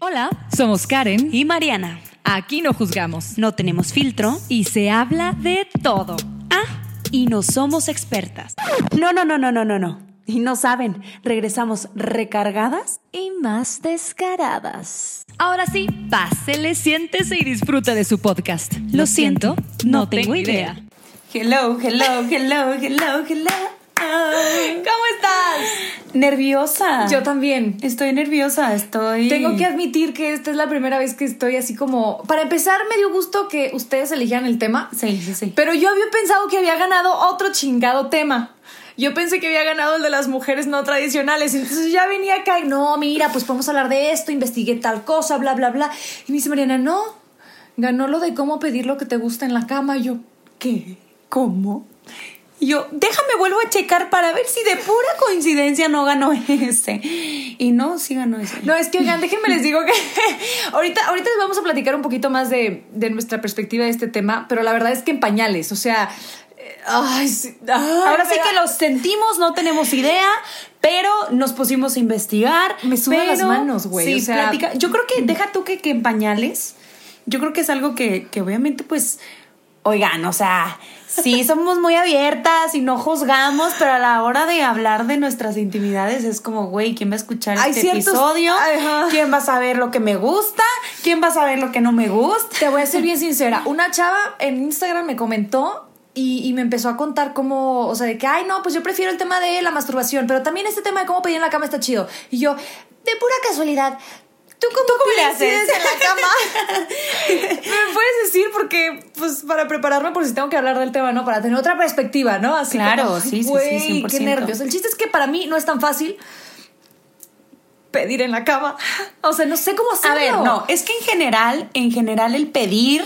Hola, somos Karen y Mariana. Aquí no juzgamos, No tenemos filtro y se habla de todo. Ah, y no somos expertas. No, no, no, no, no, no, no. Y no saben, regresamos recargadas Y más descaradas. Ahora sí, pásele, siéntese y disfruta de su podcast. Lo siento, no tengo idea. Hello, hello, hello, hello, hello. ¿Cómo estás? Nerviosa. Yo también. Estoy nerviosa, estoy. Tengo que admitir que esta es la primera vez que estoy así como... Para empezar, me dio gusto que ustedes eligieran el tema. Sí, sí, sí. Pero yo había pensado que había ganado otro chingado tema. Yo pensé que había ganado el de las mujeres no tradicionales. Entonces ya venía acá y no, mira, pues podemos hablar de esto, investigué tal cosa, bla, bla, bla. Y me dice Mariana, no, ganó lo de cómo pedir lo que te gusta en la cama. Y yo, ¿Qué? ¿Cómo? Y Yo, déjame vuelvo a checar para ver si de pura coincidencia no ganó ese. Y no, sí ganó ese. No, es que, oigan, déjenme les digo que ahorita, ahorita les vamos a platicar un poquito más de, de nuestra perspectiva de este tema, pero la verdad es que en pañales, o sea, eh, ay, sí, ay, Ahora sí que los sentimos, no tenemos idea, pero nos pusimos a investigar. Me sudan pero- las manos, güey, Sí, o sea-. Yo creo que, deja tú que, que en pañales, yo creo que es algo que, que obviamente, pues, oigan, o sea, sí somos muy abiertas y no juzgamos, pero a la hora de hablar de nuestras intimidades es como, güey, ¿quién va a escuchar Hay este ciertos- episodio? Ajá. ¿Quién va a saber lo que me gusta? ¿Quién va a saber lo que no me gusta? Te voy a ser bien sincera. Una chava en Instagram me comentó y, y me empezó a contar cómo, o sea, de que, ay, no, pues yo prefiero el tema de la masturbación, pero también este tema de cómo pedir en la cama está chido. Y yo, de pura casualidad. ¿Tú cómo, cómo le haces? en la cama? ¿Me puedes decir? Porque, pues, para prepararme por si tengo que hablar del tema, ¿no? Para tener otra perspectiva, ¿no? Así Claro, como, sí, sí, sí, güey, 100%. qué nervios. El chiste es que para mí no es tan fácil pedir en la cama. O sea, no sé cómo A hacerlo. ver, no, es que en general, en general el pedir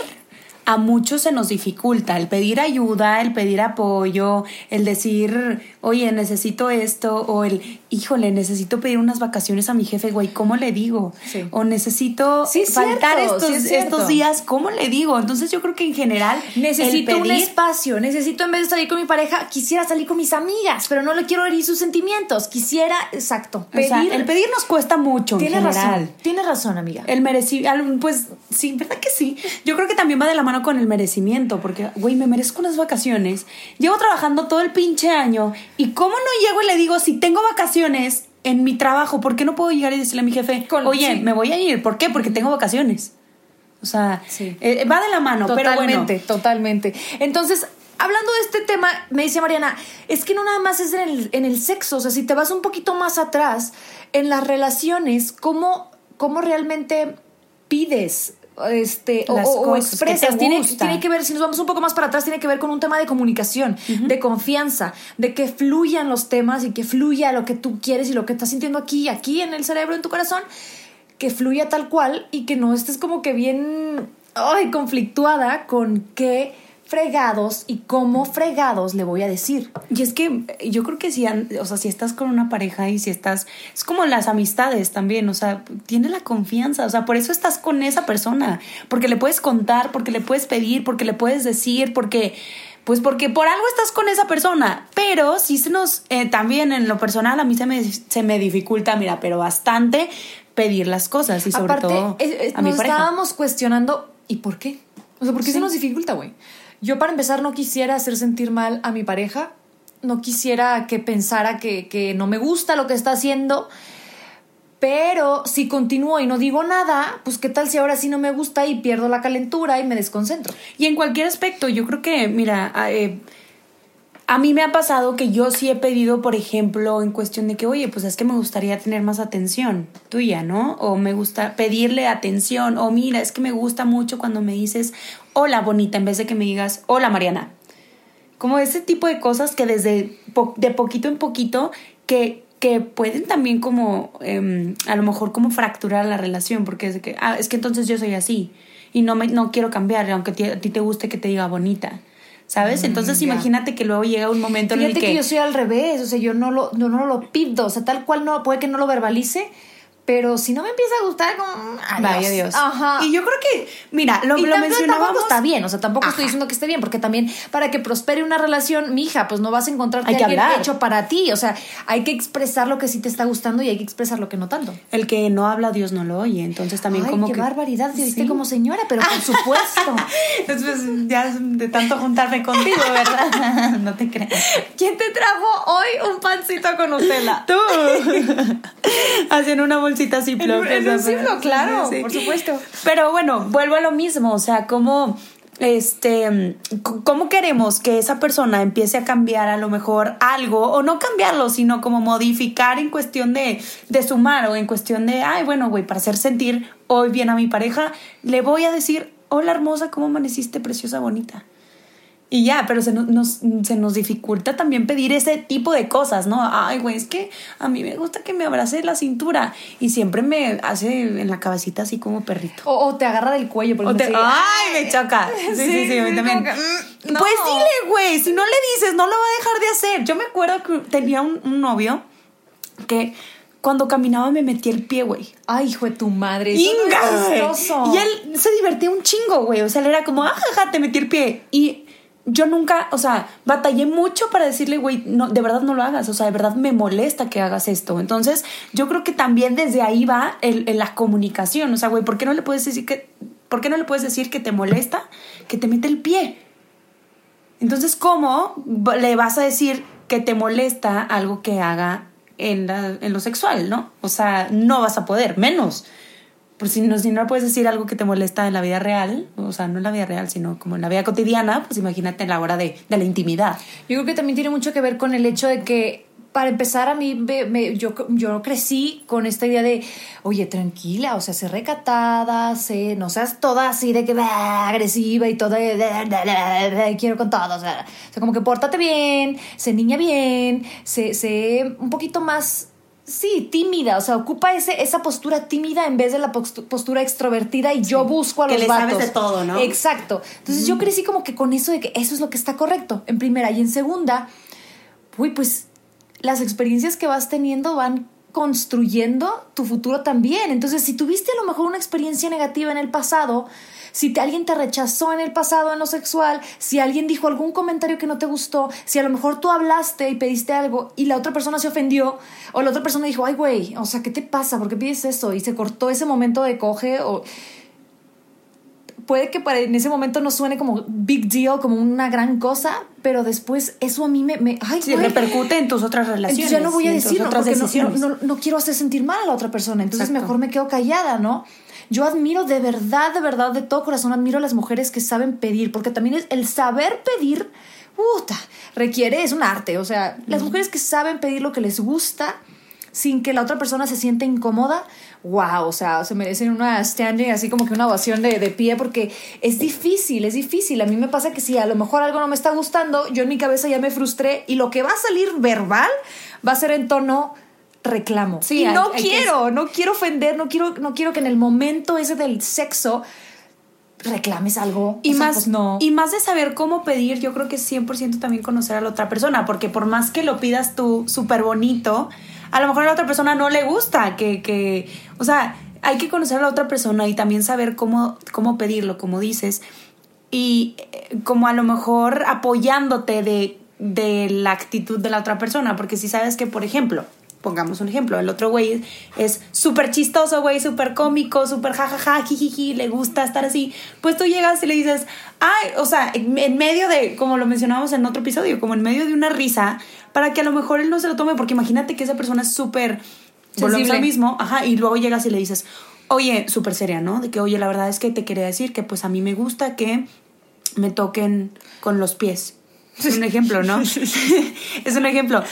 a muchos se nos dificulta, el pedir ayuda, el pedir apoyo, el decir, oye, necesito esto, o el, híjole, necesito pedir unas vacaciones a mi jefe, güey, ¿cómo le digo? Sí. O necesito Sí, faltar cierto, estos, sí es cierto. estos días, ¿cómo le digo? Entonces yo creo que en general Necesito un pedir, espacio, necesito en vez de salir con mi pareja, quisiera salir con mis amigas, pero no le quiero herir sus sentimientos. Quisiera, exacto, o sea, el pedir nos cuesta mucho Tienes general. razón, tienes razón, amiga. El merecimiento, pues sí, ¿verdad que sí? Yo creo que también va de la mano con el merecimiento, porque, güey, me merezco unas vacaciones. Llevo trabajando todo el pinche año y ¿cómo no llego y le digo, si tengo vacaciones en mi trabajo, ¿por qué no puedo llegar y decirle a mi jefe, Con- oye, sí. me voy a ir? ¿Por qué? Porque tengo vacaciones. O sea, Sí. eh, va de la mano, pero bueno. totalmente, totalmente. Entonces, hablando de este tema, me dice Mariana, es que no nada más es en el, en el sexo, o sea, si te vas un poquito más atrás, en las relaciones, ¿cómo, cómo realmente pides? Este, o, Las o- o expresas, tiene, tiene que ver, si nos vamos un poco más para atrás, tiene que ver con un tema de comunicación, de confianza, de que fluyan los temas y que fluya lo que tú quieres y lo que estás sintiendo aquí, aquí en el cerebro, en tu corazón, que fluya tal cual y que no estés como que bien ay, conflictuada con qué fregados y cómo fregados le voy a decir. Y es que yo creo que si, o sea, si estás con una pareja y si estás, es como las amistades también, o sea, tiene la confianza, o sea, por eso estás con esa persona, porque le puedes contar, porque le puedes pedir, porque le puedes decir, porque, pues porque por algo estás con esa persona, pero sí se nos, eh, también en lo personal a mí se me, se me dificulta, mira, pero bastante pedir las cosas y sobre Aparte, todo a mi nos pareja. estábamos cuestionando, ¿y por qué? O sea, ¿por qué Sí. se nos dificulta, güey? Yo para empezar no quisiera hacer sentir mal a mi pareja, no quisiera que pensara que, que no me gusta lo que está haciendo, pero si continúo y no digo nada, pues qué tal si ahora sí no me gusta y pierdo la calentura y me desconcentro. Y en cualquier aspecto, yo creo que, mira, a, eh, a mí me ha pasado que yo sí he pedido, por ejemplo, en cuestión de que, oye, pues es que me gustaría tener más atención tuya, ¿no? O me gusta pedirle atención, o mira, es que me gusta mucho cuando me dices, hola bonita, en vez de que me digas, hola Mariana. Como ese tipo de cosas que desde po- de poquito en poquito, que que pueden también como, em, a lo mejor como fracturar la relación, porque es de que, ah, es que entonces yo soy así y no, me, no quiero cambiar, aunque a ti te guste que te diga bonita, ¿sabes? Entonces ya. imagínate que luego llega un momento en el Fíjate que... que yo soy al revés, o sea, yo no lo, no, no lo pido, o sea, tal cual no puede que no lo verbalice, pero si no me empieza a gustar, como adiós. Vaya Dios. Ajá. Y yo creo que, mira, lo, y lo tampoco, está bien, o sea, tampoco estoy diciendo que esté bien, porque también para que prospere una relación, mija, pues no vas a encontrarte Hay que alguien hablar. hecho para ti, o sea, hay que expresar lo que sí te está gustando y hay que expresar lo que no tanto. El que no habla, Dios no lo oye. Entonces también Ay, como qué que... barbaridad, te viste Sí. como señora, pero por supuesto. Después ya de tanto juntarme contigo, ¿verdad? no te creas. ¿Quién te trajo hoy un pancito con Nutella? Tú. Haciendo una bolsita así En en un Ziploc, claro, por supuesto. Pero bueno, vuelvo a lo mismo. O sea, como este, ¿cómo queremos que esa persona empiece a cambiar a lo mejor algo? O no cambiarlo, sino como modificar en cuestión de, de sumar o en cuestión de, ay, bueno, güey, para hacer sentir hoy bien a mi pareja, le voy a decir, hola hermosa, ¿cómo amaneciste, preciosa, bonita? Y ya, pero se nos, nos- se nos dificulta también pedir ese tipo de cosas, ¿no? Ay, güey, es que a mí me gusta que me abrace la cintura y siempre me hace en la cabecita así como perrito. O, o te agarra del cuello. Porque O te- sí, ¡Ay, me choca! Sí, sí, sí, a mí también. como que, mm, no. Pues dile, güey, si no le dices, no lo va a dejar de hacer. Yo me acuerdo que tenía un, un novio que cuando caminaba me metía el pie, güey. Ay, hijo de tu madre. no ¡Inga! Y él se divertía un chingo, güey. O sea, él era como, ajaja, te metí el pie. Y yo nunca, o sea, batallé mucho para decirle, güey, no, de verdad no lo hagas. O sea, de verdad me molesta que hagas esto. Entonces, yo creo que también desde ahí va la comunicación. O sea, güey, ¿por qué no le puedes decir que, por qué no le puedes decir que te molesta que te mete el pie? Entonces, ¿cómo le vas a decir que te molesta algo que haga en, en lo sexual, no? O sea, no vas a poder, menos. Por si no, si no puedes decir algo que te molesta en la vida real, o sea, no en la vida real, sino como en la vida cotidiana, pues imagínate en la hora de, de la intimidad. Yo creo que también tiene mucho que ver con el hecho de que, para empezar, a mí me- yo, yo crecí con esta idea de, oye, tranquila, o sea, sé recatada, sé, no seas toda así de que agresiva y toda de, "Bah, bah, bah, bah, quiero con todo. O sea, o sea, como que pórtate bien, sé niña bien, sé, sé un poquito más. Sí, tímida, o sea, ocupa ese, esa postura tímida en vez de la postu- postura extrovertida y yo busco a que los le sabes de todo, ¿no? Exacto. Entonces yo crecí como que con eso de que eso es lo que está correcto, en primera. Y en segunda, uy, pues las experiencias que vas teniendo van construyendo tu futuro también. Entonces, si tuviste a lo mejor una experiencia negativa en el pasado, si te- alguien te rechazó en el pasado en lo sexual, si alguien dijo algún comentario que no te gustó, si a lo mejor tú hablaste y pediste algo y la otra persona se ofendió, o la otra persona dijo, ay, güey, o sea, ¿qué te pasa? ¿Por qué pides eso? Y se cortó ese momento de coge o puede que para en ese momento no suene como big deal, como una gran cosa, pero después eso a mí me... me ay, Sí, repercute en tus otras relaciones. Entonces ya no voy a decirlo porque no, no, quiero hacer sentir mal a la otra persona. Entonces Exacto. mejor me quedo callada, ¿no? Yo admiro de verdad, de verdad, de todo corazón, admiro a las mujeres que saben pedir, porque también es el saber pedir, puta, requiere, es un arte. O sea, las mujeres que saben pedir lo que les gusta sin que la otra persona se sienta incómoda, wow, o sea, se merecen una standing, así como que una ovación de, de pie, porque es difícil, es difícil. A mí me pasa que si a lo mejor algo no me está gustando, yo en mi cabeza ya me frustré y lo que va a salir verbal va a ser en tono reclamo. Sí, y hay- no hay que- quiero, no quiero ofender, no quiero, no quiero que en el momento ese del sexo reclames algo. Y O sea, más, pues no. y más de saber cómo pedir, yo creo que es 100% también conocer a la otra persona, porque por más que lo pidas tú súper bonito, a lo mejor a la otra persona no le gusta, que, que, o sea, hay que conocer a la otra persona y también saber cómo, cómo pedirlo, como dices, y eh, como a lo mejor apoyándote de, de la actitud de la otra persona, porque si sabes que, por ejemplo, pongamos un ejemplo, el otro güey es súper chistoso, güey, súper cómico, súper jajaja, jijiji, le gusta estar así, pues tú llegas y le dices, ay, o sea, en medio de, como lo mencionábamos en otro episodio, como en medio de una risa, para que a lo mejor él no se lo tome, porque imagínate que esa persona es súper, volvemos Sensible. al mismo, ajá, y luego llegas y le dices, oye, súper seria, ¿no? De que, oye, la verdad es que te quería decir que pues a mí me gusta que me toquen con los pies. Es un ejemplo, ¿no? es un ejemplo.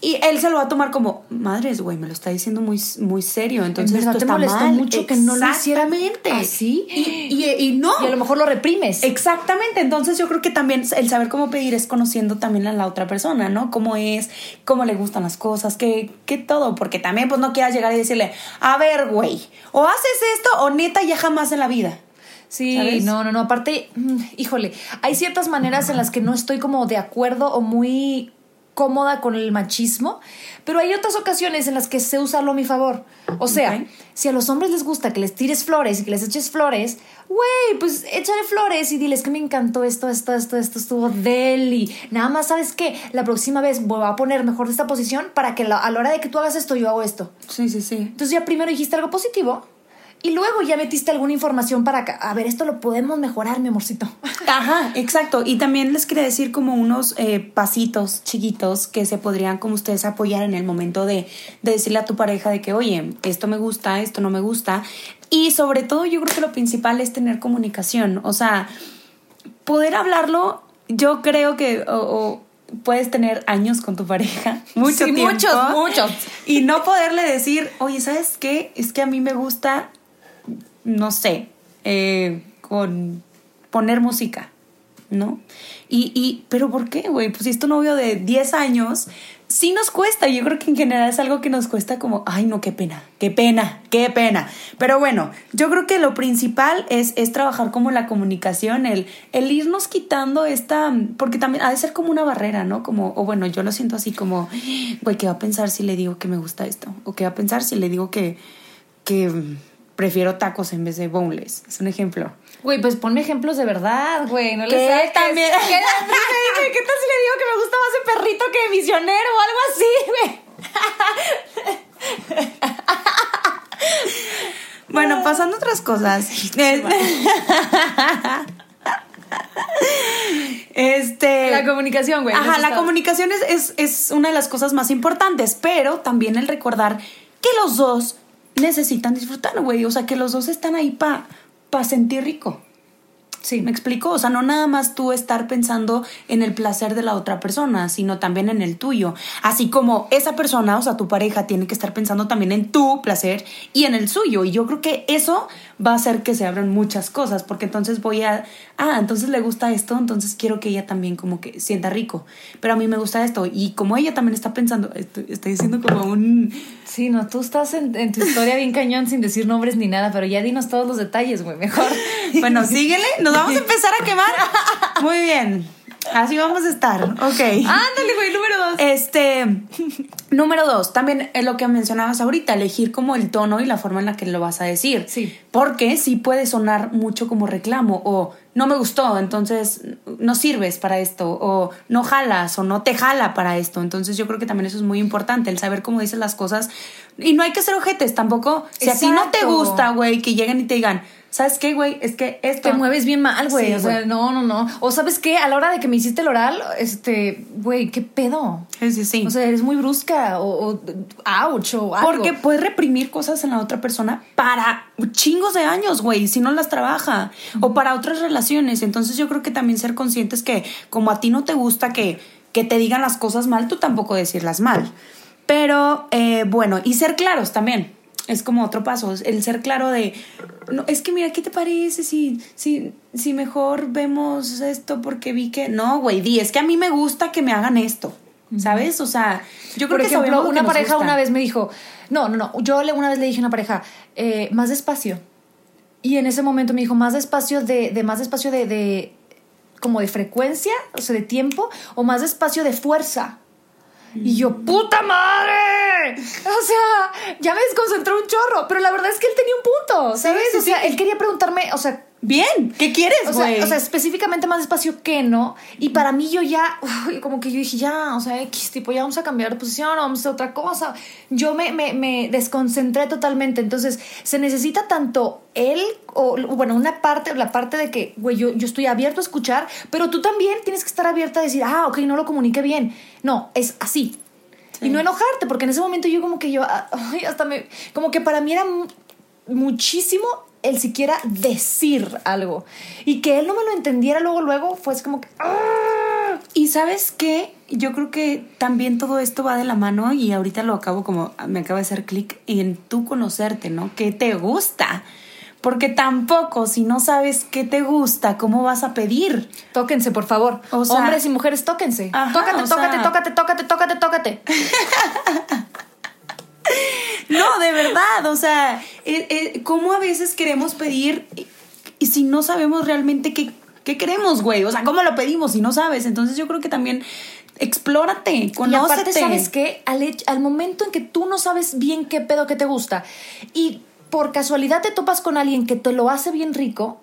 Y él se lo va a tomar como, madres, güey, me lo está diciendo muy, muy serio. Entonces, en esto te está molestó mal. mucho que no lo hiciera así. Y, y- y no. Y a lo mejor lo reprimes. Exactamente, entonces yo creo que también el saber cómo pedir es conociendo también a la otra persona, ¿no? Cómo es, cómo le gustan las cosas, qué, qué todo, porque también pues no quieras llegar y decirle, a ver, güey, o haces esto o neta ya jamás en la vida. Sí, ¿Sabes? no, no, no. Aparte, mm, híjole, hay ciertas maneras en las que no estoy como de acuerdo o muy cómoda con el machismo, pero hay otras ocasiones en las que sé usarlo a mi favor. O sea, si a los hombres les gusta que les tires flores y que les eches flores, güey, pues échale flores y diles que me encantó esto, esto, esto, esto estuvo deli. Nada más, ¿sabes qué? La próxima vez voy a poner mejor de esta posición para que la- a la hora de que tú hagas esto, yo hago esto. Sí, sí, sí. Entonces ya primero dijiste algo positivo y luego ya metiste alguna información para que, a ver, esto lo podemos mejorar, mi amorcito. Ajá, exacto. Y también les quería decir como unos eh, pasitos chiquitos que se podrían como ustedes apoyar en el momento de, de decirle a tu pareja de que, oye, esto me gusta, esto no me gusta. Y sobre todo yo creo que lo principal es tener comunicación. O sea, poder hablarlo, yo creo que o- o puedes tener años con tu pareja, mucho Sí, tiempo. muchos, muchos. Y no poderle decir, oye, ¿sabes qué? Es que a mí me gusta, no sé, eh, con poner música, ¿no? Y, y, pero ¿por qué, güey? Pues si es tu novio de 10 años, sí nos cuesta. Yo creo que en general es algo que nos cuesta como, ay, no, qué pena, qué pena, qué pena. Pero bueno, yo creo que lo principal es, es trabajar como la comunicación, el, el irnos quitando esta, porque también ha de ser como una barrera, ¿no? Como, o bueno, yo lo siento así como, güey, ¿qué va a pensar si le digo que me gusta esto? ¿O qué va a pensar si le digo que, que prefiero tacos en vez de boneless? Es un ejemplo. Güey, pues ponme ejemplos de verdad, güey. No le ¿Qué? saques. También. ¿Qué, ¿Qué tal si le digo que me gusta más el perrito que misionero o algo así, güey? Bueno, pasando a otras cosas. este. La comunicación, güey. Ajá, la comunicación es, es, es una de las cosas más importantes, pero también el recordar que los dos necesitan disfrutar, güey. O sea, que los dos están ahí para pa sentir rico. Sí. ¿Me explico? O sea, no nada más tú estar pensando en el placer de la otra persona, sino también en el tuyo. Así como esa persona, o sea, tu pareja, tiene que estar pensando también en tu placer y en el suyo. Y yo creo que eso va a hacer que se abran muchas cosas, porque entonces voy a, ah, entonces le gusta esto, entonces quiero que ella también como que sienta rico. Pero a mí me gusta esto. Y como ella también está pensando, estoy, estoy diciendo como un... Sí, no, tú estás en, en tu historia bien cañón sin decir nombres ni nada, pero ya dinos todos los detalles, güey, mejor. Bueno, síguele, nos vamos a empezar a quemar. Muy bien. Así vamos a estar. Ok. Ándale, güey, número dos. Este, número dos, también es lo que mencionabas ahorita, elegir como el tono y la forma en la que lo vas a decir. Sí. Porque sí puede sonar mucho como reclamo o no me gustó, entonces no sirves para esto o no jalas o no te jala para esto. Entonces yo creo que también eso es muy importante, el saber cómo dices las cosas. Y no hay que ser ojetes tampoco. Si a ti no te Exacto. gusta, güey, que lleguen y te digan, ¿sabes qué, güey? Es que esto... Te mueves bien mal, güey. Sí, o sea, güey. no, no, no. O sabes qué, a la hora de que me hiciste el oral, este, güey, qué pedo. Sí, sí, sí. O sea, eres muy brusca o, o ouch o algo. Porque puedes reprimir cosas en la otra persona para chingos de años, güey, si no las trabaja. O para otras relaciones. Entonces yo creo que también ser conscientes que como a ti no te gusta que, que te digan las cosas mal, tú tampoco decirlas mal. Pero eh, bueno, y ser claros también. Es como otro paso, el ser claro de, no, es que mira, ¿qué te parece si, si, si mejor vemos esto porque vi que... No, güey, di, es que a mí me gusta que me hagan esto, ¿sabes? O sea, yo creo Por que sabemos que una pareja gusta. una vez me dijo, no, no, no, yo le- una vez le dije a una pareja, eh, más despacio. Y en ese momento me dijo, más despacio de, de más despacio de, de, como de frecuencia, o sea, de tiempo, o más despacio de fuerza. Y yo, puta madre. O sea, ya me desconcentró un chorro, pero la verdad es que él tenía un punto, ¿sabes? sí, o sea, sí. él quería preguntarme, o sea, Bien, ¿qué quieres, o güey? sea, o sea, específicamente más despacio que no. Y para mí yo ya, uy, como que yo dije, ya, o sea, X, tipo, ya vamos a cambiar de posición, vamos a hacer otra cosa. Yo me, me, me desconcentré totalmente. Entonces, se necesita tanto él, o bueno, una parte, la parte de que, güey, yo, yo estoy abierto a escuchar, pero tú también tienes que estar abierta a decir, ah, ok, no lo comuniqué bien. No, es así. Y no enojarte, porque en ese momento yo como que yo, ah, ay, hasta me, como que para mí era mu- muchísimo el siquiera decir algo. Y que él no me lo entendiera luego, luego, fue como que, ¡ah! Y sabes qué, yo creo que también todo esto va de la mano y ahorita lo acabo como, me acaba de hacer clic en tú conocerte, ¿no? ¿Qué te gusta? Porque tampoco, si no sabes qué te gusta, ¿cómo vas a pedir? Tóquense, por favor. O sea- Hombres y mujeres, tóquense. Ajá, tócate, tócate, sea- tócate, tócate, tócate, tócate. No, de verdad, o sea, eh, eh, ¿cómo a veces queremos pedir y, y si no sabemos realmente qué, qué queremos, güey? O sea, ¿cómo lo pedimos si no sabes? Entonces yo creo que también explórate, Y conócete. aparte, ¿sabes qué? Al, al momento en que tú no sabes bien qué pedo que te gusta y por casualidad te topas con alguien que te lo hace bien rico,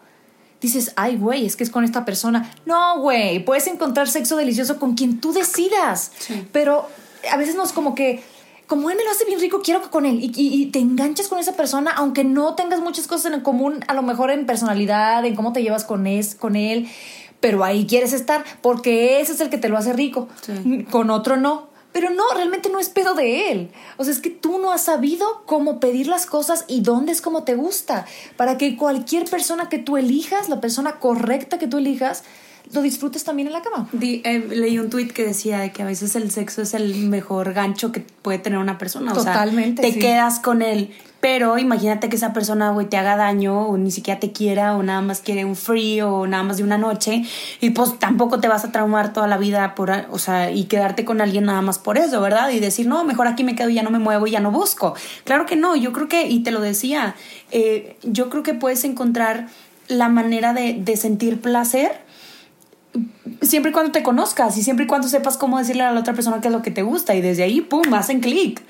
dices, ay, güey, es que es con esta persona. No, güey, puedes encontrar sexo delicioso con quien tú decidas. Sí. Pero a veces nos como que, como él me lo hace bien rico, quiero que con él. Y, y- y te enganchas con esa persona, aunque no tengas muchas cosas en común, a lo mejor en personalidad, en cómo te llevas con, es, con él. Pero ahí quieres estar porque ese es el que te lo hace rico. Sí. Con otro no. Pero no, realmente no es pedo de él. O sea, es que tú no has sabido cómo pedir las cosas y dónde es como te gusta. Para que cualquier persona que tú elijas, la persona correcta que tú elijas, lo disfrutes también en la cama. Di- eh, leí un tuit que decía de que a veces el sexo es el mejor gancho que puede tener una persona. O sea, te sí. quedas con él. Pero imagínate que esa persona, güey, te haga daño o ni siquiera te quiera o nada más quiere un free o nada más de una noche. Y pues tampoco te vas a traumar toda la vida por, o sea, y quedarte con alguien nada más por eso, ¿verdad? Y decir, no, mejor aquí me quedo y ya no me muevo y ya no busco. Claro que no, yo creo que, y te lo decía, eh, yo creo que puedes encontrar la manera de, de sentir placer siempre y cuando te conozcas y siempre y cuando sepas cómo decirle a la otra persona qué es lo que te gusta y desde ahí, pum, hacen clic.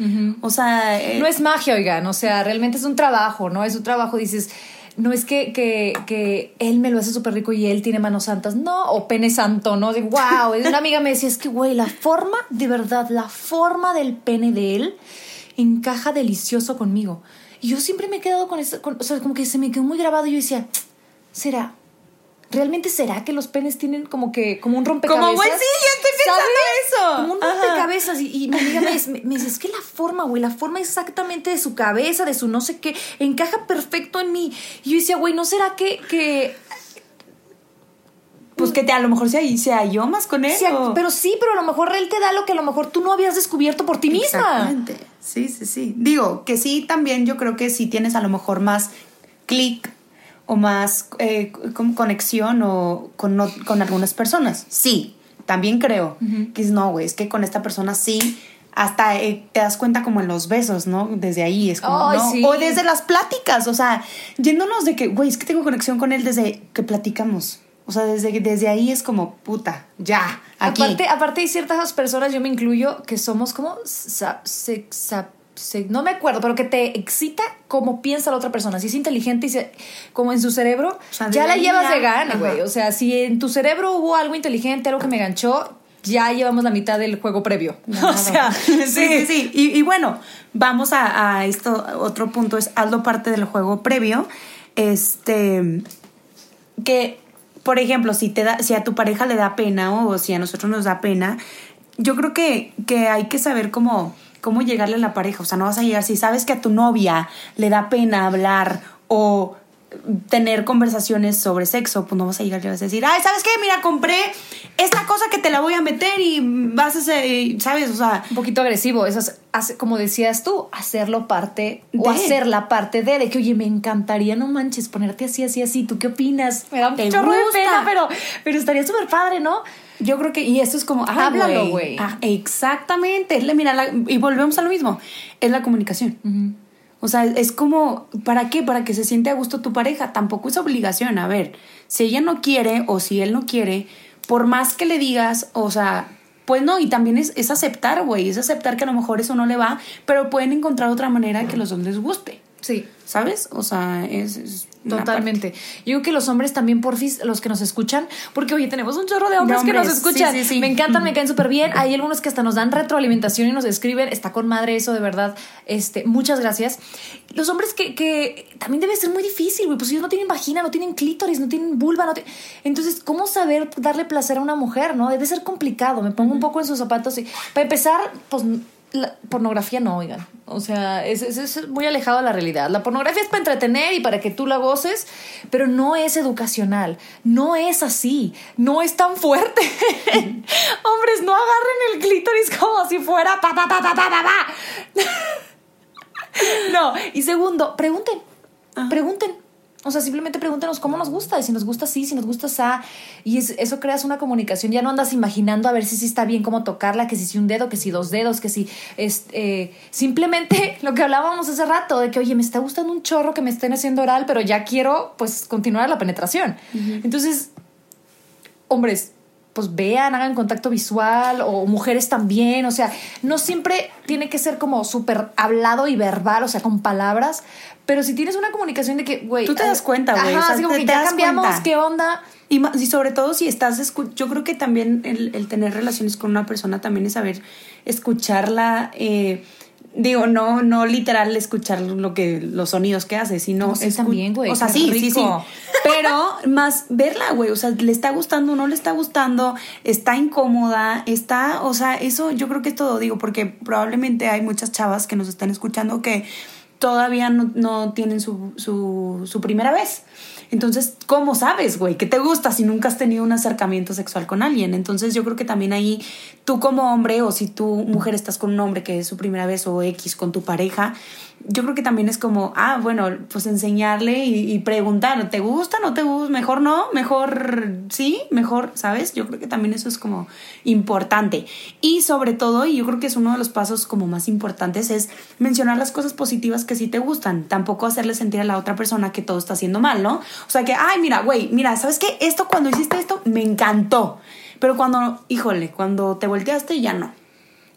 O sea, eh, No es magia, oigan, o sea, realmente es un trabajo, ¿no? Es un trabajo, dices, no es que, que, que él me lo hace súper rico y él tiene manos santas, no, o pene santo, ¿no? De wow, una amiga me decía, es que, güey, la forma, de verdad, la forma del pene de él encaja delicioso conmigo. Y yo siempre me he quedado con eso, con- o sea, como que se me quedó muy grabado y yo decía, ¿será? ¿Realmente será que los penes tienen como que, como un rompecabezas? Como, güey, sí, yo estoy pensando eso. Como un Ajá. rompecabezas. Y, y mi amiga me, dice- me dice, es que la forma, güey, la forma exactamente de su cabeza, de su no sé qué, encaja perfecto en mí. Y yo decía, güey, ¿no será que, que pues que te, a lo mejor se, se halló más con él. Sí, pero sí, pero a lo mejor él te da lo que a lo mejor tú no habías descubierto por ti misma. Exactamente. Sí, sí, sí. Digo, que sí, también yo creo que si tienes a lo mejor más clic o más eh, conexión o con, no- con algunas personas. Sí, también creo. Que es, no, güey, es que con esta persona sí. Hasta eh, te das cuenta como en los besos, ¿no? Desde ahí es como, ¿no? sí. O desde las pláticas, o sea, yéndonos de que, güey, es que tengo conexión con él desde que platicamos. O sea, desde, desde ahí es como, puta, ya, aquí. Aparte, aparte hay ciertas personas, yo me incluyo, que somos como sa- se- sa- se- no me acuerdo, pero que te excita cómo piensa la otra persona. Si es inteligente y se- como en su cerebro, sea, ya la llevas de gana, güey. O sea, si en tu cerebro hubo algo inteligente, algo que me ganchó, ya llevamos la mitad del juego previo. o sea, sí, sí, sí. Y, y bueno, vamos a, a esto, otro punto es hazlo parte del juego previo. Este, que, por ejemplo, si, te da, si a tu pareja le da pena o si a nosotros nos da pena, yo creo que, que hay que saber cómo, cómo llegarle a la pareja. O sea, no vas a llegar, si sabes que a tu novia le da pena hablar o tener conversaciones sobre sexo, pues no vas a llegar y vas a decir, ay, ¿sabes qué? Mira, compré esta cosa que te la voy a meter y vas a hacer, ¿sabes? O sea, un poquito agresivo. Eso es, como decías tú, hacerlo parte o De. hacerla parte de, de que, oye, me encantaría, no manches, ponerte así, así, así. ¿Tú qué opinas? Me da un ¿Te chorro de pena, pero, pero estaría súper padre, ¿no? Yo creo que, y esto es como, ay, Háblalo, güey. Ah, exactamente. Es la- Mira, la- y volvemos a lo mismo. Es la comunicación. O sea, es como, ¿para qué? Para que se siente a gusto tu pareja. Tampoco es obligación. A ver, si ella no quiere o si él no quiere, por más que le digas, o sea, pues no, y también es, es aceptar, güey. Es aceptar que a lo mejor eso no le va, pero pueden encontrar otra manera que los dos les guste. Sí. ¿Sabes? O sea, es. Totalmente. Yo creo que los hombres también, porfis, los que nos escuchan, porque oye, tenemos un chorro de hombres, De que nos escuchan. sí, sí, sí. Me encantan, me caen súper bien. Hay algunos que hasta nos dan retroalimentación y nos escriben. Está con madre eso, de verdad. Este, muchas gracias. Los hombres que, que también debe ser muy difícil, güey. Pues ellos no tienen vagina, no tienen clítoris, no tienen vulva, no ti- Entonces, ¿cómo saber darle placer a una mujer, no? Debe ser complicado. Me pongo un poco en sus zapatos y, para empezar, pues la pornografía no, oigan. O sea, es, es, es muy alejado de la realidad. La pornografía es para entretener y para que tú la goces, pero no es educacional. No es así. No es tan fuerte. Hombres, no agarren el clítoris como si fuera pa, pa, pa, pa, pa, pa, pa. no. Y segundo, pregunten. Pregunten. O sea, simplemente pregúntenos cómo nos gusta, y si nos gusta así, si nos gusta así. Y es- eso creas una comunicación. Ya no andas imaginando a ver si sí está bien cómo tocarla, que si sí un dedo, que si dos dedos, que si. Es, eh, simplemente lo que hablábamos hace rato, de que, oye, me está gustando un chorro que me estén haciendo oral, pero ya quiero, pues, continuar la penetración. Entonces, hombres, pues vean, hagan contacto visual o mujeres también, o sea, no siempre tiene que ser como súper hablado y verbal, o sea, con palabras, pero si tienes una comunicación de que, güey... Tú te das cuenta, güey, Ajá, o sea, así como te- que te ya cambiamos, cuenta. ¿qué onda? Y, y sobre todo si estás, yo creo que también el, el tener relaciones con una persona también es saber escucharla, eh, digo, no, no literal escuchar lo que, los sonidos que hace, sino... No, sí, también, güey, O sea, sí, sí, sí. rico. Pero más verla, güey, o sea, le está gustando, no le está gustando, está incómoda, está, o sea, eso yo creo que es todo, digo, porque probablemente hay muchas chavas que nos están escuchando que todavía no, no tienen su, su, su primera vez. Entonces, ¿cómo sabes, güey, que te gusta si nunca has tenido un acercamiento sexual con alguien? Entonces, yo creo que también ahí tú como hombre o si tú mujer estás con un hombre que es su primera vez o X con tu pareja, yo creo que también es como, ah, bueno, pues enseñarle y, preguntar, ¿te gusta? ¿No te gusta? Mejor no, mejor sí, mejor, ¿sabes? Yo creo que también eso es como importante. Y sobre todo, y yo creo que es uno de los pasos como más importantes, es mencionar las cosas positivas que sí te gustan. Tampoco hacerle sentir a la otra persona que todo está haciendo mal, ¿no? O sea que, ay, mira, güey, mira, ¿sabes qué? Esto cuando hiciste esto me encantó. Pero cuando, híjole, cuando te volteaste ya no.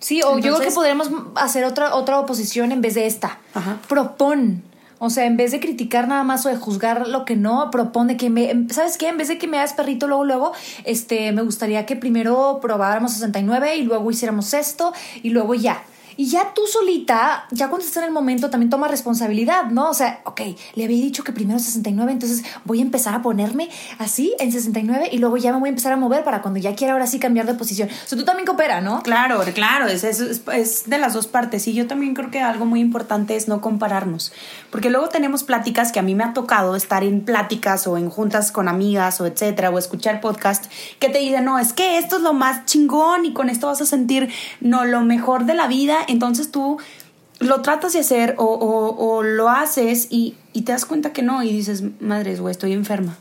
Sí, o yo creo que podríamos hacer otra, otra oposición en vez de esta. Ajá. Propon. O sea, en vez de criticar nada más o de juzgar lo que no, propone que me. ¿Sabes qué? En vez de que me hagas perrito luego, luego, este, me gustaría que primero probáramos 69 y luego hiciéramos esto y luego ya. Y ya tú solita, ya cuando estás en el momento, también toma responsabilidad, ¿no? O sea, ok, le había dicho que primero 69, entonces voy a empezar a ponerme así en 69 y luego ya me voy a empezar a mover para cuando ya quiera ahora sí cambiar de posición. O sea, tú también coopera, ¿no? Claro, claro, es, es, de las dos partes. Y yo también creo que algo muy importante es no compararnos. Porque luego tenemos pláticas que a mí me ha tocado estar en pláticas o en juntas con amigas o etcétera, o escuchar podcast que te dicen, no, es que esto es lo más chingón y con esto vas a sentir, no, lo mejor de la vida. Entonces tú lo tratas de hacer o, o- o lo haces y, y te das cuenta que no y dices, madres, güey, estoy enferma.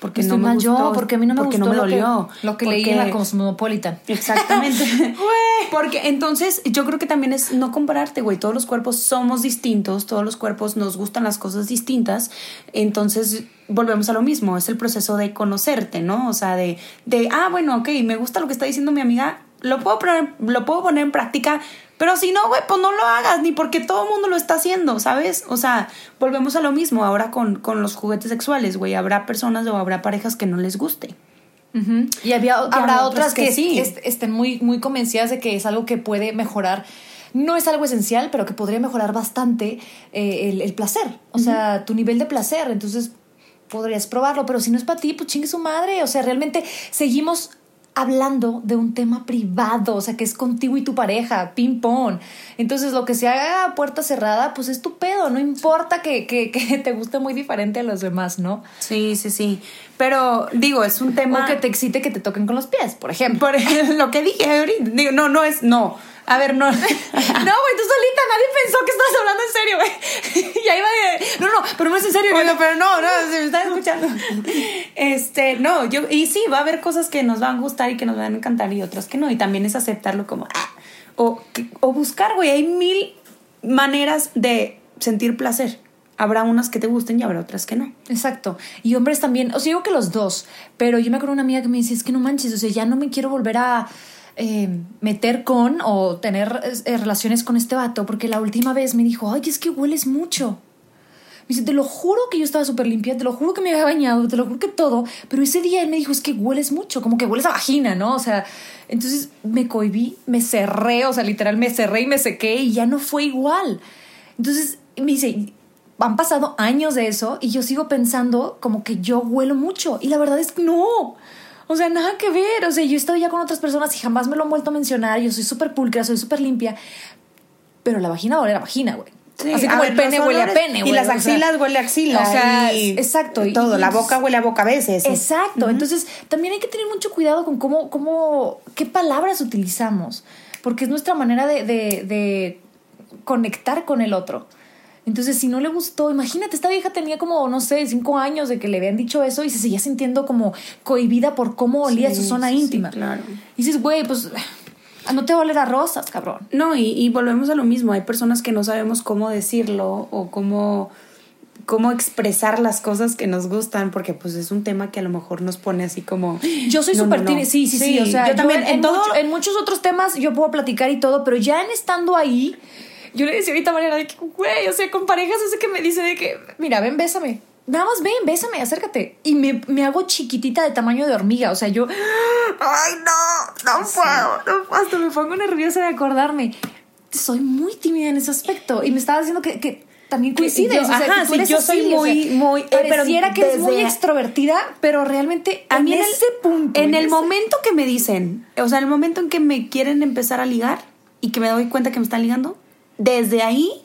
Porque Estoy no me mal gustó, yo, porque a mí no me porque gustó no me lo que- dolió. lo que leí en la Cosmopolitan. Exactamente. Porque entonces yo creo que también es no compararte, güey. Todos los cuerpos somos distintos, todos los cuerpos nos gustan las cosas distintas. Entonces volvemos a lo mismo, es el proceso de conocerte, ¿no? O sea, de, de ah, bueno, ok, me gusta lo que está diciendo mi amiga, lo puedo poner, lo puedo poner en práctica, pero si no, güey, pues no lo hagas, ni porque todo el mundo lo está haciendo, ¿sabes? O sea, volvemos a lo mismo ahora con, con los juguetes sexuales, güey. Habrá personas o habrá parejas que no les guste. Y había, habrá otras que, sí. est- estén muy, muy convencidas de que es algo que puede mejorar. No es algo esencial, pero que podría mejorar bastante eh, el, el placer. O sea, tu nivel de placer. Entonces, podrías probarlo. Pero si no es para ti, pues chingue su madre. O sea, realmente seguimos hablando de un tema privado, o sea, que es contigo y tu pareja, ping pong. Entonces, lo que se haga a puerta cerrada, pues es tu pedo, no importa que, que, que te guste muy diferente a los demás, ¿no? Sí, sí, sí. Pero digo, es un tema. O que te excite que te toquen con los pies, por ejemplo. Por lo que dije ahorita. Digo, no, no es. No. A ver, no. No, güey, tú solita, nadie pensó que estabas hablando en serio, güey. ya iba de. No, no, pero no es en serio. Bueno, pero no, no, se me están escuchando. Este, no, yo, y sí, va a haber cosas que nos van a gustar y que nos van a encantar y otras que no. Y también es aceptarlo como, ah, o, o buscar, güey, hay mil maneras de sentir placer. Habrá unas que te gusten y habrá otras que no. Exacto. Y hombres también, o sea, digo que los dos, pero yo me acuerdo de una amiga que me decía, es que no manches, o sea, ya no me quiero volver a eh, meter con o tener eh, relaciones con este vato, porque la última vez me dijo, ay, es que hueles mucho. Me dice, te lo juro que yo estaba súper limpia, te lo juro que me había bañado, te lo juro que todo, pero ese día él me dijo, es que hueles mucho, como que hueles a vagina, ¿no? O sea, entonces me cohibí, me cerré, o sea, literal me cerré y me sequé y ya no fue igual. Entonces me dice, han pasado años de eso y yo sigo pensando como que yo huelo mucho y la verdad es que no. O sea, nada que ver. O sea, yo he estado ya con otras personas y jamás me lo han vuelto a mencionar. Yo soy súper pulcra, soy súper limpia. pero la vagina va a oler a vagina, güey. Sí, Así como ver, el pene huele a pene, Y güey, las o sea, axilas huele a axila. o sea, y exacto, y- todo. y la boca huele a boca a veces. Exacto. Entonces, también hay que tener mucho cuidado con cómo, cómo, qué palabras utilizamos, porque es nuestra manera de, de- de conectar con el otro. Entonces, si no le gustó, imagínate, esta vieja tenía como, no sé, cinco años de que le habían dicho eso y se seguía sintiendo como cohibida por cómo olía Sí, su zona sí, sí, íntima. claro. Y dices, güey, pues no te va a oler a rosas, cabrón. No, y, y volvemos a lo mismo. Hay personas que no sabemos cómo decirlo o cómo, cómo expresar las cosas que nos gustan, porque pues es un tema que a lo mejor nos pone así como... Yo soy No, súper no, sí, sí, sí, o sea, yo también, en, todo... mucho- en muchos otros temas yo puedo platicar y todo, pero ya en estando ahí, yo le decía ahorita a Mariana de que, güey, o sea, con parejas ese que me dice de que, mira, ven, bésame. Nada más ven, bésame, acércate. Y me, me hago chiquitita de tamaño de hormiga. O sea, yo. ¡Ay, no! No puedo. No, hasta me pongo nerviosa de acordarme. Soy muy tímida en ese aspecto. Y me estaba diciendo que, que también coincides. yo- o sea, ajá, que tú sí, eres yo soy así, o sea, muy- muy- eh, Pareciera que eres muy extrovertida, pero realmente A en mí en ese el, punto. en el ese- momento que me dicen, o sea, en el momento en que me quieren empezar a ligar y que me doy cuenta que me están ligando, desde ahí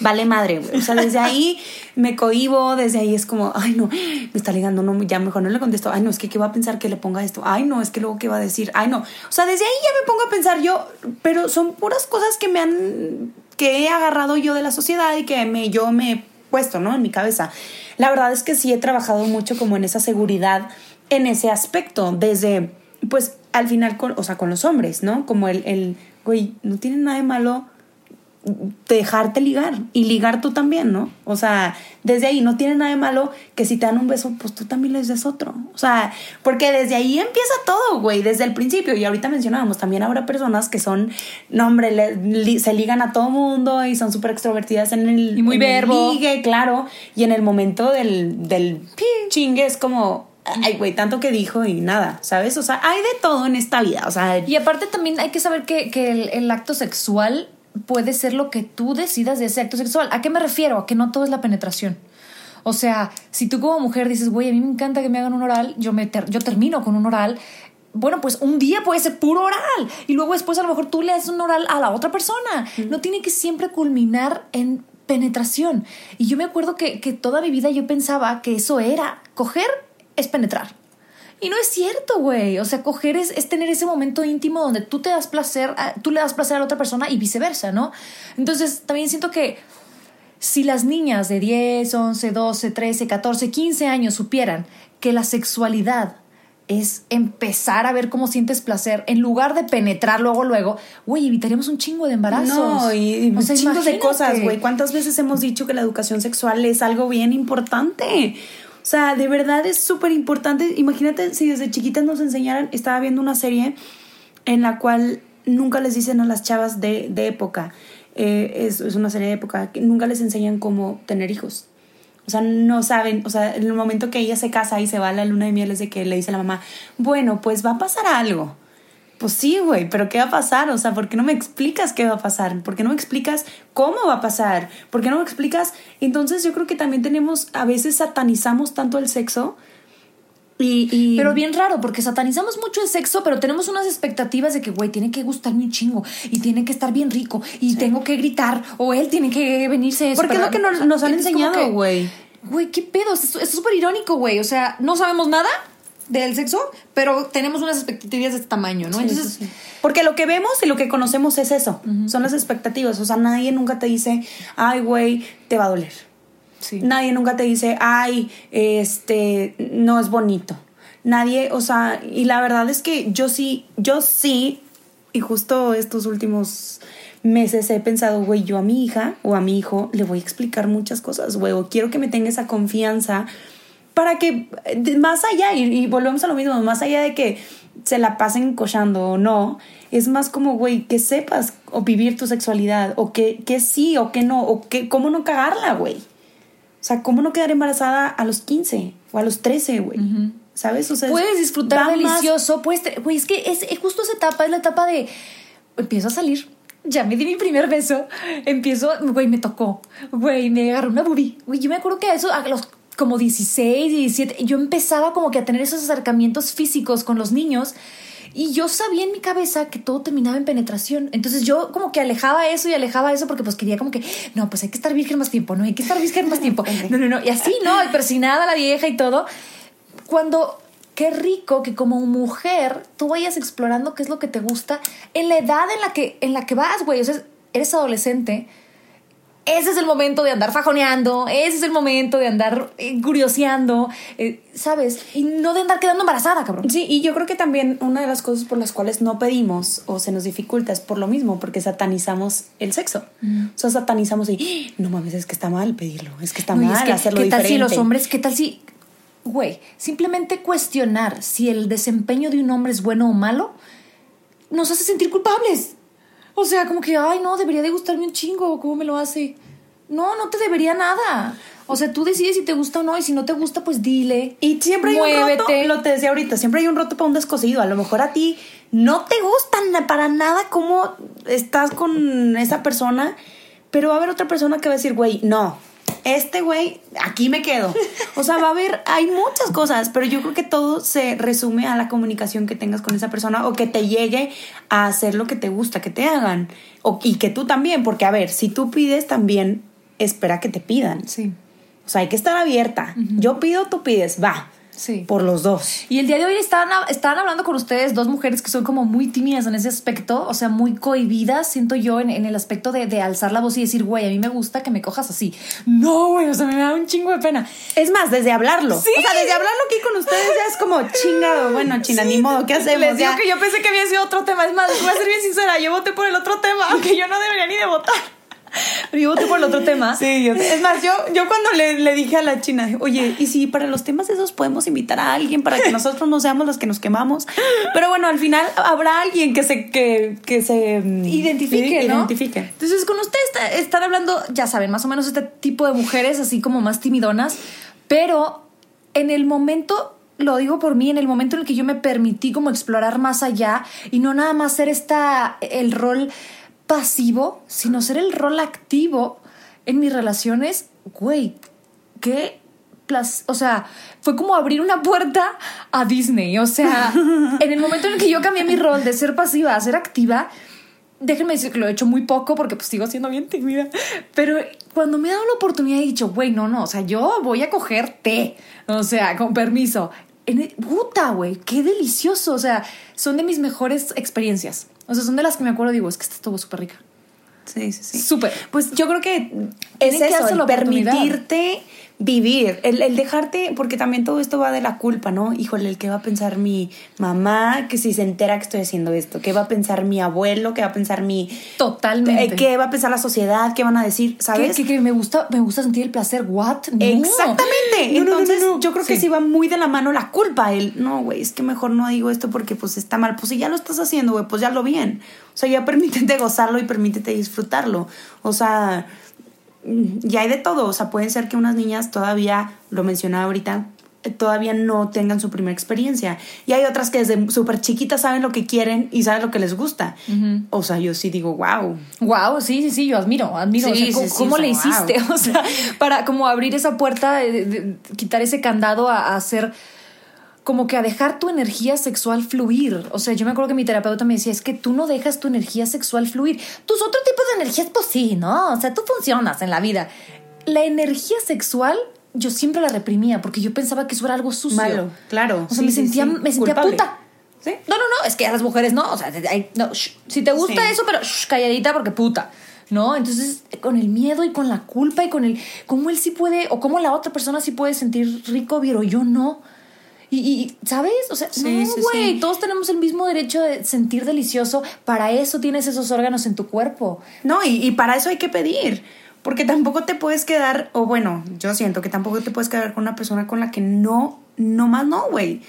vale madre, güey. O sea, desde ahí me cohibo, desde ahí es como, ay, no, me está ligando, no, ya mejor no le contesto. Ay, no, es que qué va a pensar que le ponga esto. Ay, no, es que luego qué va a decir. Ay, no. O sea, desde ahí ya me pongo a pensar yo, pero son puras cosas que me han que he agarrado yo de la sociedad y que me yo me he puesto, ¿no? En mi cabeza. La verdad es que sí he trabajado mucho como en esa seguridad en ese aspecto, desde pues al final con, o sea, con los hombres, ¿no? Como el el güey, no tiene nada de malo dejarte ligar y ligar tú también, ¿no? O sea, desde ahí no tiene nada de malo que si te dan un beso, pues tú también les des otro. O sea, porque desde ahí empieza todo, güey, desde el principio. Y ahorita mencionábamos, también habrá personas que son, no, hombre, le- li- se ligan a todo mundo y son súper extrovertidas en el, Y muy verbo. ligue, claro. Y en el momento del, del chingue es como, ay, güey, tanto que dijo y nada, ¿sabes? O sea, hay de todo en esta vida. O sea, Y aparte también hay que saber que, que el, el acto sexual puede ser lo que tú decidas de ese acto sexual. ¿A qué me refiero? A que no todo es la penetración. O sea, si tú como mujer dices, güey, a mí me encanta que me hagan un oral, yo, me ter- yo termino con un oral, bueno, pues un día puede ser puro oral y luego después a lo mejor tú le haces un oral a la otra persona. No tiene que siempre culminar en penetración. Y yo me acuerdo que, que toda mi vida yo pensaba que eso era, coger es penetrar. Y no es cierto, güey. O sea, coger es, es tener ese momento íntimo donde tú te das placer, a- tú le das placer a la otra persona y viceversa, ¿no? Entonces, también siento que si las niñas de 10, 11, 12, 13, 14, 15 años supieran que la sexualidad es empezar a ver cómo sientes placer en lugar de penetrar luego, luego, güey, evitaríamos un chingo de embarazos. No, y, O sea, chingos de cosas, güey. ¿Cuántas veces hemos dicho que la educación sexual es algo bien importante? O sea, de verdad es súper importante. Imagínate si desde chiquitas nos enseñaran, estaba viendo una serie en la cual nunca les dicen a las chavas de, de época, eh, es, es una serie de época, que nunca les enseñan cómo tener hijos. O sea, no saben, o sea, en el momento que ella se casa y se va a la luna de miel es de que le dice a la mamá, bueno, pues va a pasar algo. Pues sí, güey, pero ¿qué va a pasar? O sea, ¿por qué no me explicas qué va a pasar? ¿Por qué no me explicas cómo va a pasar? ¿Por qué no me explicas? Entonces yo creo que también tenemos, a veces satanizamos tanto el sexo y... y- Pero bien raro, porque satanizamos mucho el sexo, pero tenemos unas expectativas de que, güey, tiene que gustarme un chingo y tiene que estar bien rico y tengo que gritar o él tiene que venirse. Porque es lo que nos, nos han enseñado, güey. Güey, qué pedo, es súper irónico, güey. O sea, no sabemos nada del sexo, pero tenemos unas expectativas de este tamaño, ¿no? Sí, Entonces, sí, sí. Porque lo que vemos y lo que conocemos es eso, son las expectativas. O sea, nadie nunca te dice, ay, güey, te va a doler. sí. Nadie nunca te dice, ay, este, no es bonito. Nadie, o sea, y la verdad es que yo sí, yo sí, y justo estos últimos meses he pensado, güey, yo a mi hija o a mi hijo le voy a explicar muchas cosas, güey, o quiero que me tenga esa confianza para que, más allá, y, y volvemos a lo mismo, más allá de que se la pasen cochando o no, es más como, güey, que sepas o vivir tu sexualidad, o que, que sí o que no, o que cómo no cagarla, güey. O sea, ¿cómo no quedar embarazada a los 15 o a los 13, güey? ¿Sabes? O sea, es- Puedes disfrutar va más- delicioso, puedes, güey, es que es, es justo esa etapa, es la etapa de empiezo a salir, ya me di mi primer beso, empiezo, güey, me tocó, güey, me agarró una boobie, güey, yo me acuerdo que a eso, a los como 16, 17, yo empezaba como que a tener esos acercamientos físicos con los niños Y yo sabía en mi cabeza que todo terminaba en penetración. Entonces yo como que alejaba eso y alejaba eso porque pues quería como que, no, pues hay que estar virgen más tiempo, no, hay que estar virgen más tiempo. No, no, no. Y así, ¿no? Y persinada la vieja y todo. Cuando, qué rico que como mujer tú vayas explorando qué es lo que te gusta en la edad en la que, en la que vas, güey. O sea, eres adolescente ese es el momento de andar fajoneando, ese es el momento de andar eh, curioseando, eh, ¿sabes? Y no de andar quedando embarazada, cabrón. Sí, y yo creo que también una de las cosas por las cuales no pedimos o se nos dificulta es por lo mismo, porque satanizamos el sexo. O sea, satanizamos y, ¡Ah! no mames, es que está mal pedirlo, es que está No, mal es que, hacerlo ¿Qué tal si los hombres, qué tal si, güey, simplemente cuestionar si el desempeño de un hombre es bueno o malo nos hace sentir culpables? O sea, como que, ay, no, debería de gustarme un chingo, ¿cómo me lo hace? No, no te debería nada. O sea, tú decides si te gusta o no, y si no te gusta, pues dile. Y siempre hay un roto, lo te decía ahorita, siempre hay un roto para un descosido. A lo mejor a ti no te gustan para nada cómo estás con esa persona, pero va a haber otra persona que va a decir, güey, no, este güey, aquí me quedo. O sea, va a haber, hay muchas cosas, pero yo creo que todo se resume a la comunicación que tengas con esa persona o que te llegue a hacer lo que te gusta que te hagan. O, y que tú también, porque a ver, si tú pides también, espera que te pidan. Sí, O sea, hay que estar abierta. Yo pido, tú pides, va. Sí. Por los dos. Y el día de hoy estaban, estaban hablando con ustedes dos mujeres que son como muy tímidas en ese aspecto, o sea, muy cohibidas, siento yo, en, en el aspecto de, de alzar la voz y decir, güey, a mí me gusta que me cojas así. No, güey, o sea, me da un chingo de pena. Es más, desde hablarlo. Sí. O sea, desde hablarlo aquí con ustedes ya es como chingado. Bueno, china, ni modo, ¿qué hacemos? Les digo Ya. que yo pensé que había sido otro tema. Es más, voy a ser bien sincera, yo voté por el otro tema, aunque yo no debería ni de votar. Pero yo voté por el otro tema. Sí, yo- es más, yo, yo cuando le, le dije a la china, oye, ¿y si para los temas esos podemos invitar a alguien para que nosotros no seamos los que nos quemamos? Pero bueno, al final habrá alguien que se, que, que se mm, identifique. Identifique. Entonces, con ustedes está- están hablando, ya saben, más o menos este tipo de mujeres, así como más timidonas, pero en el momento, lo digo por mí, en el momento en el que yo me permití como explorar más allá y no nada más ser esta, el rol pasivo, sino ser el rol activo en mis relaciones, güey, qué o sea, fue como abrir una puerta a Disney. O sea, en el momento en el que yo cambié mi rol de ser pasiva a ser activa, déjenme decir que lo he hecho muy poco porque pues sigo siendo bien tímida. Pero cuando me he dado la oportunidad he dicho, güey, no, no, o sea, yo voy a coger té. O sea, con permiso. En puta, güey, qué delicioso. O sea, son de mis mejores experiencias. O sea, son de las que me acuerdo digo, es que esta estuvo súper rica. Sí, sí, sí. Súper. Pues yo creo que es que eso, darse el permitirte vivir, el, el dejarte, porque también todo esto va de la culpa, ¿no? Híjole, el que va a pensar mi mamá, que si se entera que estoy haciendo esto, qué va a pensar mi abuelo, qué va a pensar mi... Totalmente. eh, ¿Qué va a pensar la sociedad? ¿Qué van a decir? ¿Qué, ¿Sabes? qué? me gusta, me gusta sentir el placer. What? No. Exactamente. No, Entonces, no. yo creo que Sí. sí va muy de la mano la culpa. El, no, güey, es que mejor no digo esto porque pues está mal. Pues si ya lo estás haciendo, güey, pues ya lo bien. O sea, ya permítete gozarlo y permítete disfrutarlo. O sea, ya hay de todo. O sea, pueden ser que unas niñas todavía, lo mencionaba ahorita, todavía no tengan su primera experiencia. Y hay otras que desde súper chiquitas saben lo que quieren y saben lo que les gusta. O sea, yo sí digo, wow. Wow, sí, sí, sí, yo admiro, admiro. Sí, o sea, ¿cómo, sí, sí, cómo o sea, le wow. hiciste? O sea, para como abrir esa puerta, de- de- quitar ese candado a, a hacer, como que a dejar tu energía sexual fluir. O sea, yo me acuerdo que mi terapeuta me decía, es que tú no dejas tu energía sexual fluir. Tus otros tipos de energías, pues sí, ¿no? O sea, tú funcionas en la vida. La energía sexual, yo siempre la reprimía porque yo pensaba que eso era algo sucio. Malo, claro. O sea, Sí, me sentía, sí. me sentía Culpable. puta. ¿Sí? No, no, no, es que a las mujeres no. O sea, no, shh. si te gusta eso, pero shh, calladita porque puta. ¿No? Entonces, con el miedo y con la culpa y con el cómo él sí puede, o cómo la otra persona sí puede sentir rico, pero yo no. Y, y, ¿sabes? O sea, Sí, no, güey, sí. todos tenemos el mismo derecho de sentir delicioso. Para eso tienes esos órganos en tu cuerpo. No, y, y para eso hay que pedir. Porque tampoco te puedes quedar, o bueno, yo siento que tampoco te puedes quedar con una persona con la que no, no más no, güey.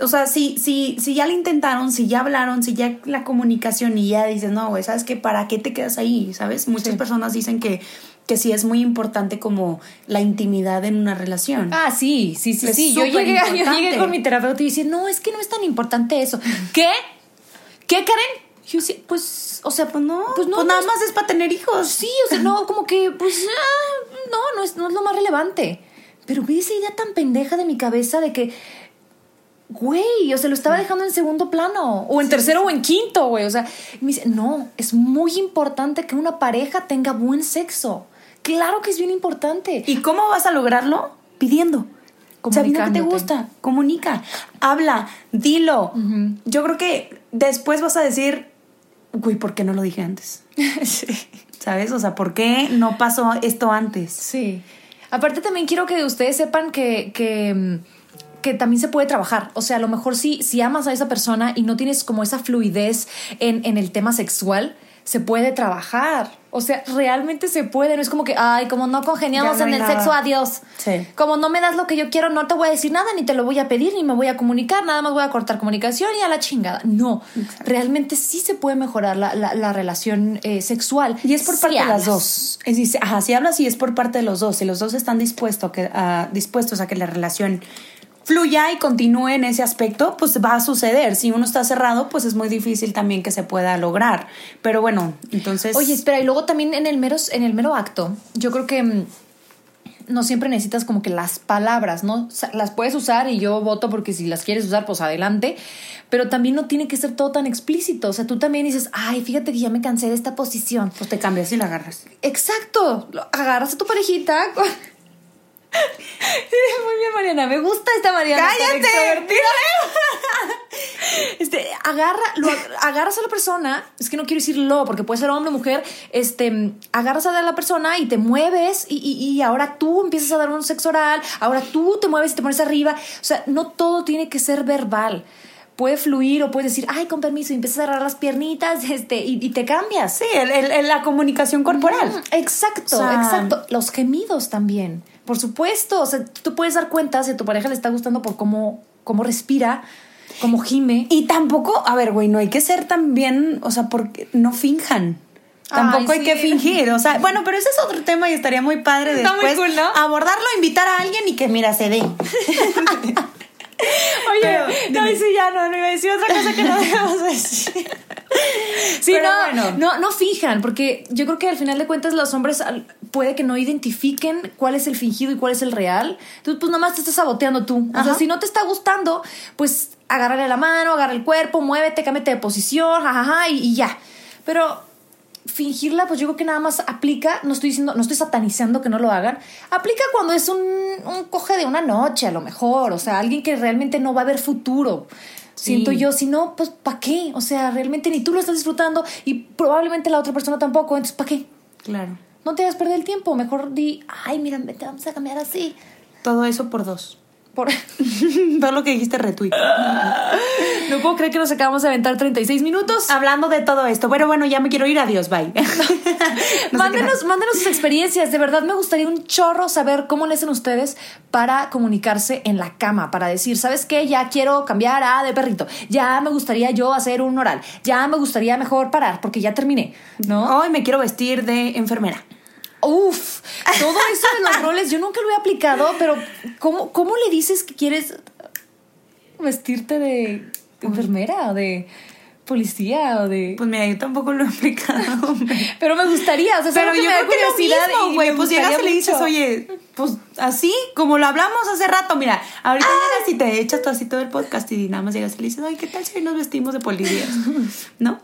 O sea, si, si, si ya le intentaron, si ya hablaron, si ya la comunicación y ya dices, no, güey, ¿sabes qué? ¿Para qué te quedas ahí? ¿Sabes? Muchas personas dicen que, que sí es muy importante como la intimidad en una relación. Ah, sí, sí, sí, Es sí. Yo llegué, yo llegué con mi terapeuta y dice, no, es que no es tan importante eso. ¿Qué? ¿Qué, Karen? Yo sí, pues, o sea, Pues no, pues pues, no, nada no es- más es para tener hijos. Sí, o sea, no, como que, pues, ah, no, no es, no es lo más relevante. Pero ve esa idea tan pendeja de mi cabeza de que güey, o sea, lo estaba dejando en segundo plano, o en tercero o en quinto, güey. O sea, me dice, no, es muy importante que una pareja tenga buen sexo. Claro que es bien importante. ¿Y cómo vas a lograrlo? Pidiendo. Sabiendo que te gusta, comunica, habla, dilo. Yo creo que después vas a decir, güey, ¿por qué no lo dije antes? sí. ¿Sabes? O sea, ¿por qué no pasó esto antes? Sí. Aparte también quiero que ustedes sepan que, que, que también se puede trabajar. O sea, a lo mejor si, si amas a esa persona y no tienes como esa fluidez en, en el tema sexual, se puede trabajar. O sea, realmente se puede. No es como que, ay, como no congeniamos no en el nada. sexo, adiós. Sí. Como no me das lo que yo quiero, no te voy a decir nada, ni te lo voy a pedir, ni me voy a comunicar, nada más voy a cortar comunicación y a la chingada. No, realmente sí se puede mejorar la, la- la relación eh, sexual. Y es por si parte de las dos. Es ajá, si hablas y es por parte de los dos. Si los dos están dispuestos a que, a- dispuestos a que la relación fluya y continúe en ese aspecto, pues va a suceder. Si uno está cerrado, pues es muy difícil también que se pueda lograr. Pero bueno, entonces... Oye, espera, y luego también en el mero, en el mero acto, yo creo que mm, no siempre necesitas como que las palabras, ¿no? Las puedes usar y yo voto porque si las quieres usar, pues adelante. Pero también no tiene que ser todo tan explícito. O sea, tú también dices, ay, fíjate que ya me cansé de esta posición. pues te cambias y la agarras. Exacto. Agarras a tu parejita. Muy bien, Mariana. Me gusta esta Mariana. ¡Cállate! Este, agarra, lo, agarras a la persona, es que no quiero decir lo, porque puede ser hombre o mujer, este, agarras a la persona y te mueves y, y- y ahora tú empiezas a dar un sexo oral, ahora tú te mueves y te pones arriba. O sea, no todo tiene que ser verbal. Puede fluir o puedes decir, ay, con permiso, y empiezas a agarrar las piernitas este, y, y te cambias. Sí, el- el- la comunicación corporal. Mm, Exacto, O sea- exacto. Los gemidos también, por supuesto. O sea, tú puedes dar cuenta si a tu pareja le está gustando por cómo, cómo respira, cómo gime. Y tampoco, a ver, güey, no hay que ser también, o sea, porque no finjan. Tampoco Ay, hay que sí. fingir, o sea, bueno, pero ese es otro tema y estaría muy padre Está muy después cool, ¿no? abordarlo, invitar a alguien y que mira, se dé. Oye, Pero, no, dime. sí, ya no, no iba a decir otra cosa que no debemos decir. Sí, Pero no, bueno. no, no fijan, porque yo creo que al final de cuentas los hombres puede que no identifiquen cuál es el fingido y cuál es el real. Entonces, pues nomás te estás saboteando tú. O sea, si no te está gustando, pues agárrale la mano, agarra el cuerpo, muévete, cámbiate de posición, jajaja, y, y ya. Pero fingirla, pues yo creo que nada más aplica, no estoy diciendo, no estoy satanizando que no lo hagan, aplica cuando es un, un coge de una noche a lo mejor, o sea, alguien que realmente no va a ver futuro. Siento yo, si no, pues ¿para qué? O sea, realmente ni tú lo estás disfrutando y probablemente la otra persona tampoco, entonces ¿para qué? Claro. No te hagas perder el tiempo, mejor di, ay, mira, vete, vamos a cambiar así. Todo eso por dos. Por... Todo lo que dijiste retweet. no puedo creer que nos acabamos de aventar 36 minutos. Hablando de todo esto, bueno, bueno, ya me quiero ir, adiós, bye. No mándenos, mándenos sus experiencias. De verdad me gustaría un chorro saber cómo le hacen ustedes para comunicarse en la cama, para decir, ¿sabes qué? Ya quiero cambiar a de perrito. Ya me gustaría yo hacer un oral. Ya me gustaría mejor parar porque ya terminé, ¿no? Hoy me quiero vestir de enfermera. Uf, todo eso de los roles yo nunca lo he aplicado, pero ¿cómo, cómo le dices que quieres vestirte de enfermera o de policía o de... Pues mira, yo tampoco lo he hombre. Pero me gustaría, o sea, Pero que yo me da creo que lo curiosidad mismo, y güey. me Pues llegas y le dices, oye, pues así, como lo hablamos hace rato, mira, ahorita llegas y te echas tú así todo el podcast y nada más llegas y le dices, oye, ¿qué tal si hoy nos vestimos de policías? ¿No?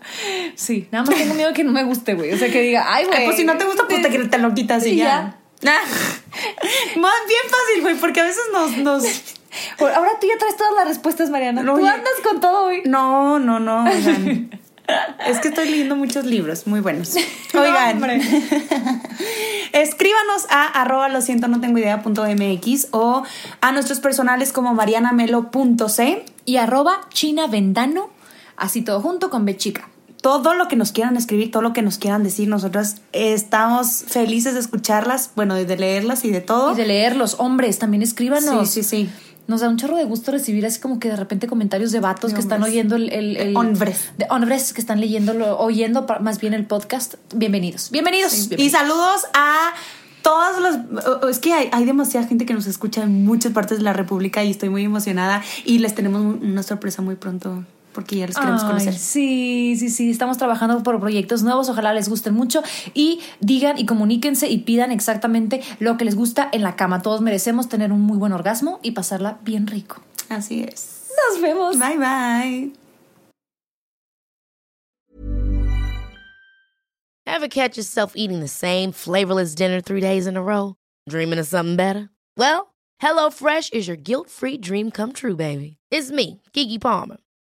Sí, nada más tengo miedo que no me guste, güey. O sea, que diga, ay, güey. Ay, pues si no te gusta, pues te, te lo quitas y ya. Ah. Más bien fácil, güey, porque a veces nos, nos... Ahora tú ya traes todas las respuestas, Mariana. No, tú andas con todo hoy. No, no, no, oigan. Es que estoy leyendo muchos libros muy buenos. Oigan, hombre. escríbanos a arroba lo siento no tengo idea punto mx o a nuestros personales como marianamelo.c. Y arroba China Vendano, así todo junto con B chica. Todo lo que nos quieran escribir, todo lo que nos quieran decir, nosotras estamos felices de escucharlas, bueno, de leerlas y de todo. Y de leer los hombres, también escríbanos. Sí, sí, sí. Nos da un chorro de gusto recibir así como que de repente comentarios de vatos De que están oyendo el... el, el- Hombres. De hombres que están leyendo, oyendo más bien el podcast. Bienvenidos. Bienvenidos. Y bienvenidos. saludos a todos los... o- o Es que hay, hay demasiada gente que nos escucha en muchas partes de la República y estoy muy emocionada y les tenemos un- una sorpresa muy pronto porque ya los queremos Ay, conocer. Sí, sí, sí. Estamos trabajando por proyectos nuevos. Ojalá les gusten mucho. Y digan y comuníquense y pidan exactamente lo que les gusta en la cama. Todos merecemos tener un muy buen orgasmo y pasarla bien rico. Así es. Nos vemos. Bye bye. Ever catch yourself eating the same flavorless dinner three days in a row? Dreaming of something better? Well, HelloFresh is your guilt-free dream come true, baby. It's me, Kiki Palmer.